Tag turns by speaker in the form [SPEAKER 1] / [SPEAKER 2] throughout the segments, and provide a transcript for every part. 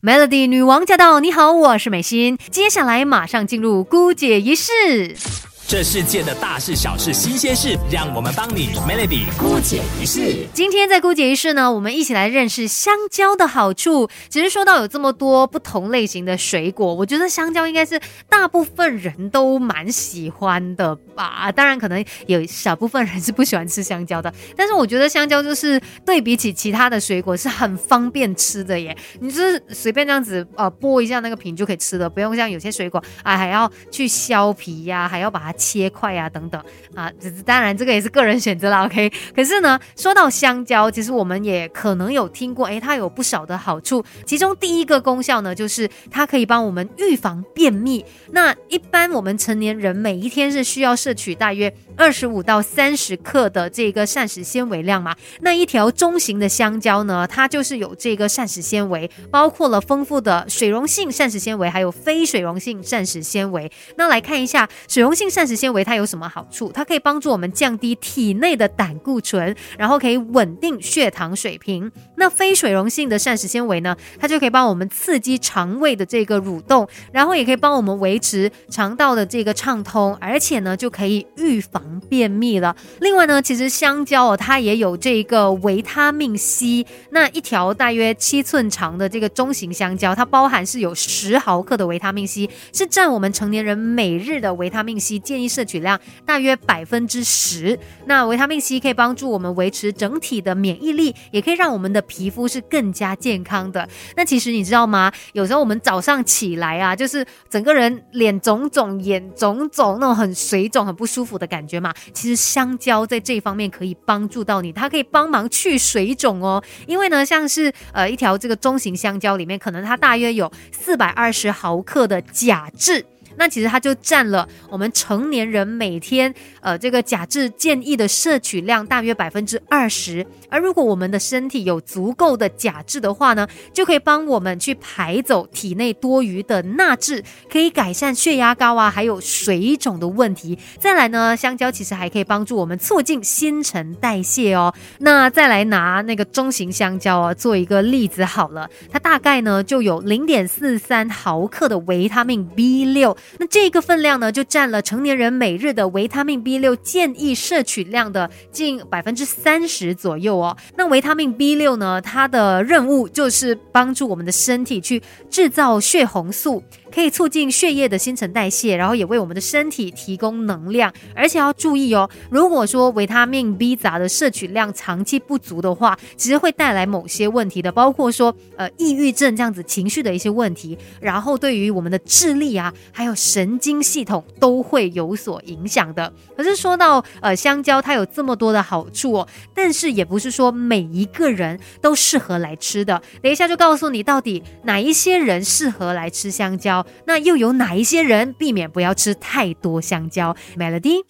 [SPEAKER 1] Melody 女王驾到！你好，我是美心。接下来马上进入姑姐仪式。
[SPEAKER 2] 这世界的大事小事新鲜事，让我们帮你 Melody 姑姐一事。
[SPEAKER 1] 今天在姑姐一事呢，我们一起来认识香蕉的好处。其实说到有这么多不同类型的水果，我觉得香蕉应该是大部分人都蛮喜欢的吧。当然，可能有少部分人是不喜欢吃香蕉的。但是我觉得香蕉就是对比起其他的水果是很方便吃的耶。你就是随便这样子呃剥一下那个皮就可以吃的，不用像有些水果啊还要去削皮呀，还要把它。切块呀，等等啊，这当然这个也是个人选择了，OK。可是呢，说到香蕉，其实我们也可能有听过，诶，它有不少的好处。其中第一个功效呢，就是它可以帮我们预防便秘。那一般我们成年人每一天是需要摄取大约二十五到三十克的这个膳食纤维量嘛？那一条中型的香蕉呢，它就是有这个膳食纤维，包括了丰富的水溶性膳食纤维，还有非水溶性膳食纤维。那来看一下水溶性膳食纤维它有什么好处？它可以帮助我们降低体内的胆固醇，然后可以稳定血糖水平。那非水溶性的膳食纤维呢？它就可以帮我们刺激肠胃的这个蠕动，然后也可以帮我们维持肠道的这个畅通，而且呢就可以预防便秘了。另外呢，其实香蕉哦，它也有这个维他命 C。那一条大约七寸长的这个中型香蕉，它包含是有十毫克的维他命 C，是占我们成年人每日的维他命 C 建议摄取。量大约百分之十。那维他命 C 可以帮助我们维持整体的免疫力，也可以让我们的皮肤是更加健康的。那其实你知道吗？有时候我们早上起来啊，就是整个人脸肿肿、眼肿肿，那种很水肿、很不舒服的感觉嘛。其实香蕉在这方面可以帮助到你，它可以帮忙去水肿哦。因为呢，像是呃一条这个中型香蕉里面，可能它大约有四百二十毫克的钾质。那其实它就占了我们成年人每天呃这个假质建议的摄取量大约百分之二十，而如果我们的身体有足够的钾质的话呢，就可以帮我们去排走体内多余的钠质，可以改善血压高啊，还有水肿的问题。再来呢，香蕉其实还可以帮助我们促进新陈代谢哦。那再来拿那个中型香蕉啊做一个例子好了，它大概呢就有零点四三毫克的维他命 B 六。那这个分量呢，就占了成年人每日的维他命 B 六建议摄取量的近百分之三十左右那维他命 B 六呢，它的任务就是帮助我们的身体去制造血红素。可以促进血液的新陈代谢，然后也为我们的身体提供能量。而且要注意哦，如果说维他命 B 杂的摄取量长期不足的话，其实会带来某些问题的，包括说呃抑郁症这样子情绪的一些问题，然后对于我们的智力啊，还有神经系统都会有所影响的。可是说到呃香蕉，它有这么多的好处哦，但是也不是说每一个人都适合来吃的。等一下就告诉你到底哪一些人适合来吃香蕉。那又有哪一些人避免不要吃太多香蕉？Melody。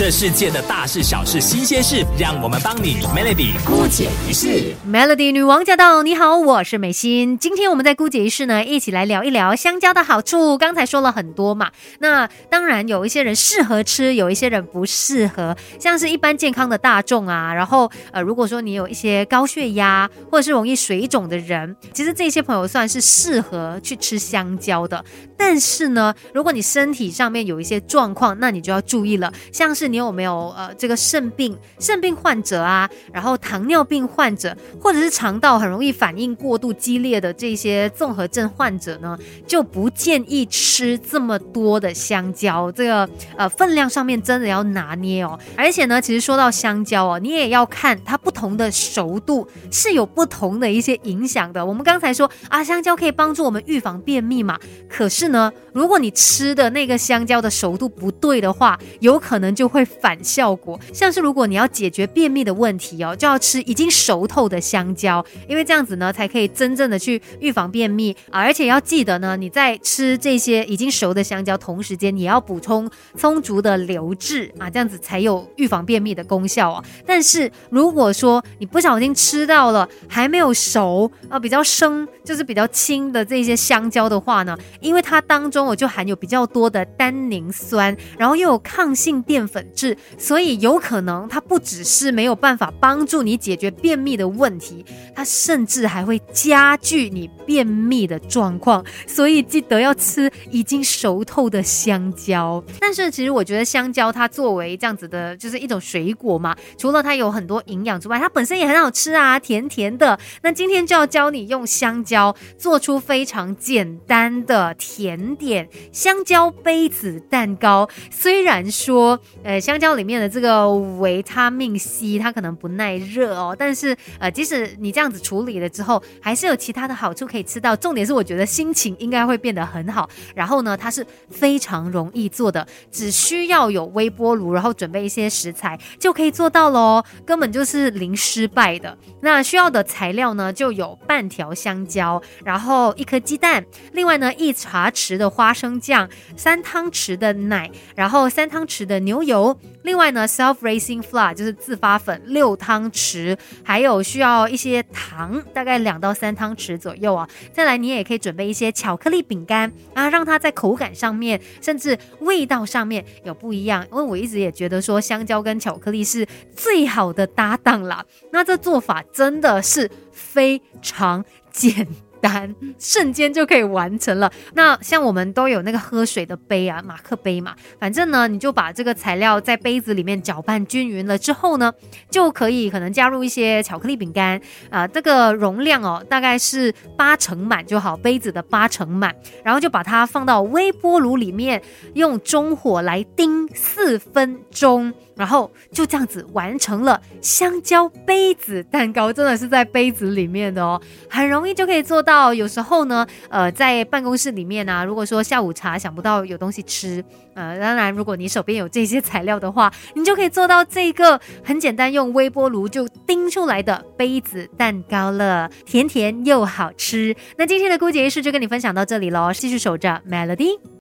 [SPEAKER 2] 这世界的大事小事新鲜事，让我们帮你 Melody 姑姐一事。
[SPEAKER 1] Melody 女王驾到！你好，我是美心。今天我们在姑姐一事呢，一起来聊一聊香蕉的好处。刚才说了很多嘛，那当然有一些人适合吃，有一些人不适合。像是一般健康的大众啊，然后呃，如果说你有一些高血压或者是容易水肿的人，其实这些朋友算是适合去吃香蕉的。但是呢，如果你身体上面有一些状况，那你就要注意了，像是。你有没有呃这个肾病、肾病患者啊，然后糖尿病患者，或者是肠道很容易反应过度激烈的这些综合症患者呢？就不建议吃这么多的香蕉，这个呃分量上面真的要拿捏哦。而且呢，其实说到香蕉哦，你也要看它不同的熟度是有不同的一些影响的。我们刚才说啊，香蕉可以帮助我们预防便秘嘛，可是呢，如果你吃的那个香蕉的熟度不对的话，有可能就会。反效果，像是如果你要解决便秘的问题哦，就要吃已经熟透的香蕉，因为这样子呢，才可以真正的去预防便秘啊！而且要记得呢，你在吃这些已经熟的香蕉同时间，你要补充充足的流质啊，这样子才有预防便秘的功效哦。但是如果说你不小心吃到了还没有熟啊，比较生，就是比较轻的这些香蕉的话呢，因为它当中我就含有比较多的单宁酸，然后又有抗性淀粉质，所以有可能它不只是没有办法帮助你解决便秘的问题，它甚至还会加剧你便秘的状况。所以记得要吃已经熟透的香蕉。但是其实我觉得香蕉它作为这样子的，就是一种水果嘛，除了它有很多营养之外，它本身也很好吃啊，甜甜的。那今天就要教你用香蕉做出非常简单的甜点——香蕉杯子蛋糕。虽然说，香蕉里面的这个维他命 C 它可能不耐热哦，但是呃，即使你这样子处理了之后，还是有其他的好处可以吃到。重点是我觉得心情应该会变得很好。然后呢，它是非常容易做的，只需要有微波炉，然后准备一些食材就可以做到喽，根本就是零失败的。那需要的材料呢，就有半条香蕉，然后一颗鸡蛋，另外呢一茶匙的花生酱，三汤匙的奶，然后三汤匙的牛油，另外呢 self-raising flour 就是自发粉六汤匙，还有需要一些糖，大概两到三汤匙左右啊。再来，你也可以准备一些巧克力饼干啊，让它在口感上面，甚至味道上面有不一样。因为我一直也觉得说香蕉跟巧克力是最好的搭档啦。那这做法真的是非常简。单单瞬间就可以完成了。那像我们都有那个喝水的杯啊，马克杯嘛，反正呢，你就把这个材料在杯子里面搅拌均匀了之后呢，就可以可能加入一些巧克力饼干啊，这个容量哦，大概是八成满就好，杯子的八成满，然后就把它放到微波炉里面，用中火来叮四分钟。然后就这样子完成了香蕉杯子蛋糕，真的是在杯子里面的哦，很容易就可以做到。到有时候呢，呃，在办公室里面啊，如果说下午茶想不到有东西吃，呃，当然如果你手边有这些材料的话，你就可以做到这个很简单，用微波炉就叮出来的杯子蛋糕了，甜甜又好吃。那今天的姑姐仪式就跟你分享到这里喽，继续守着 Melody。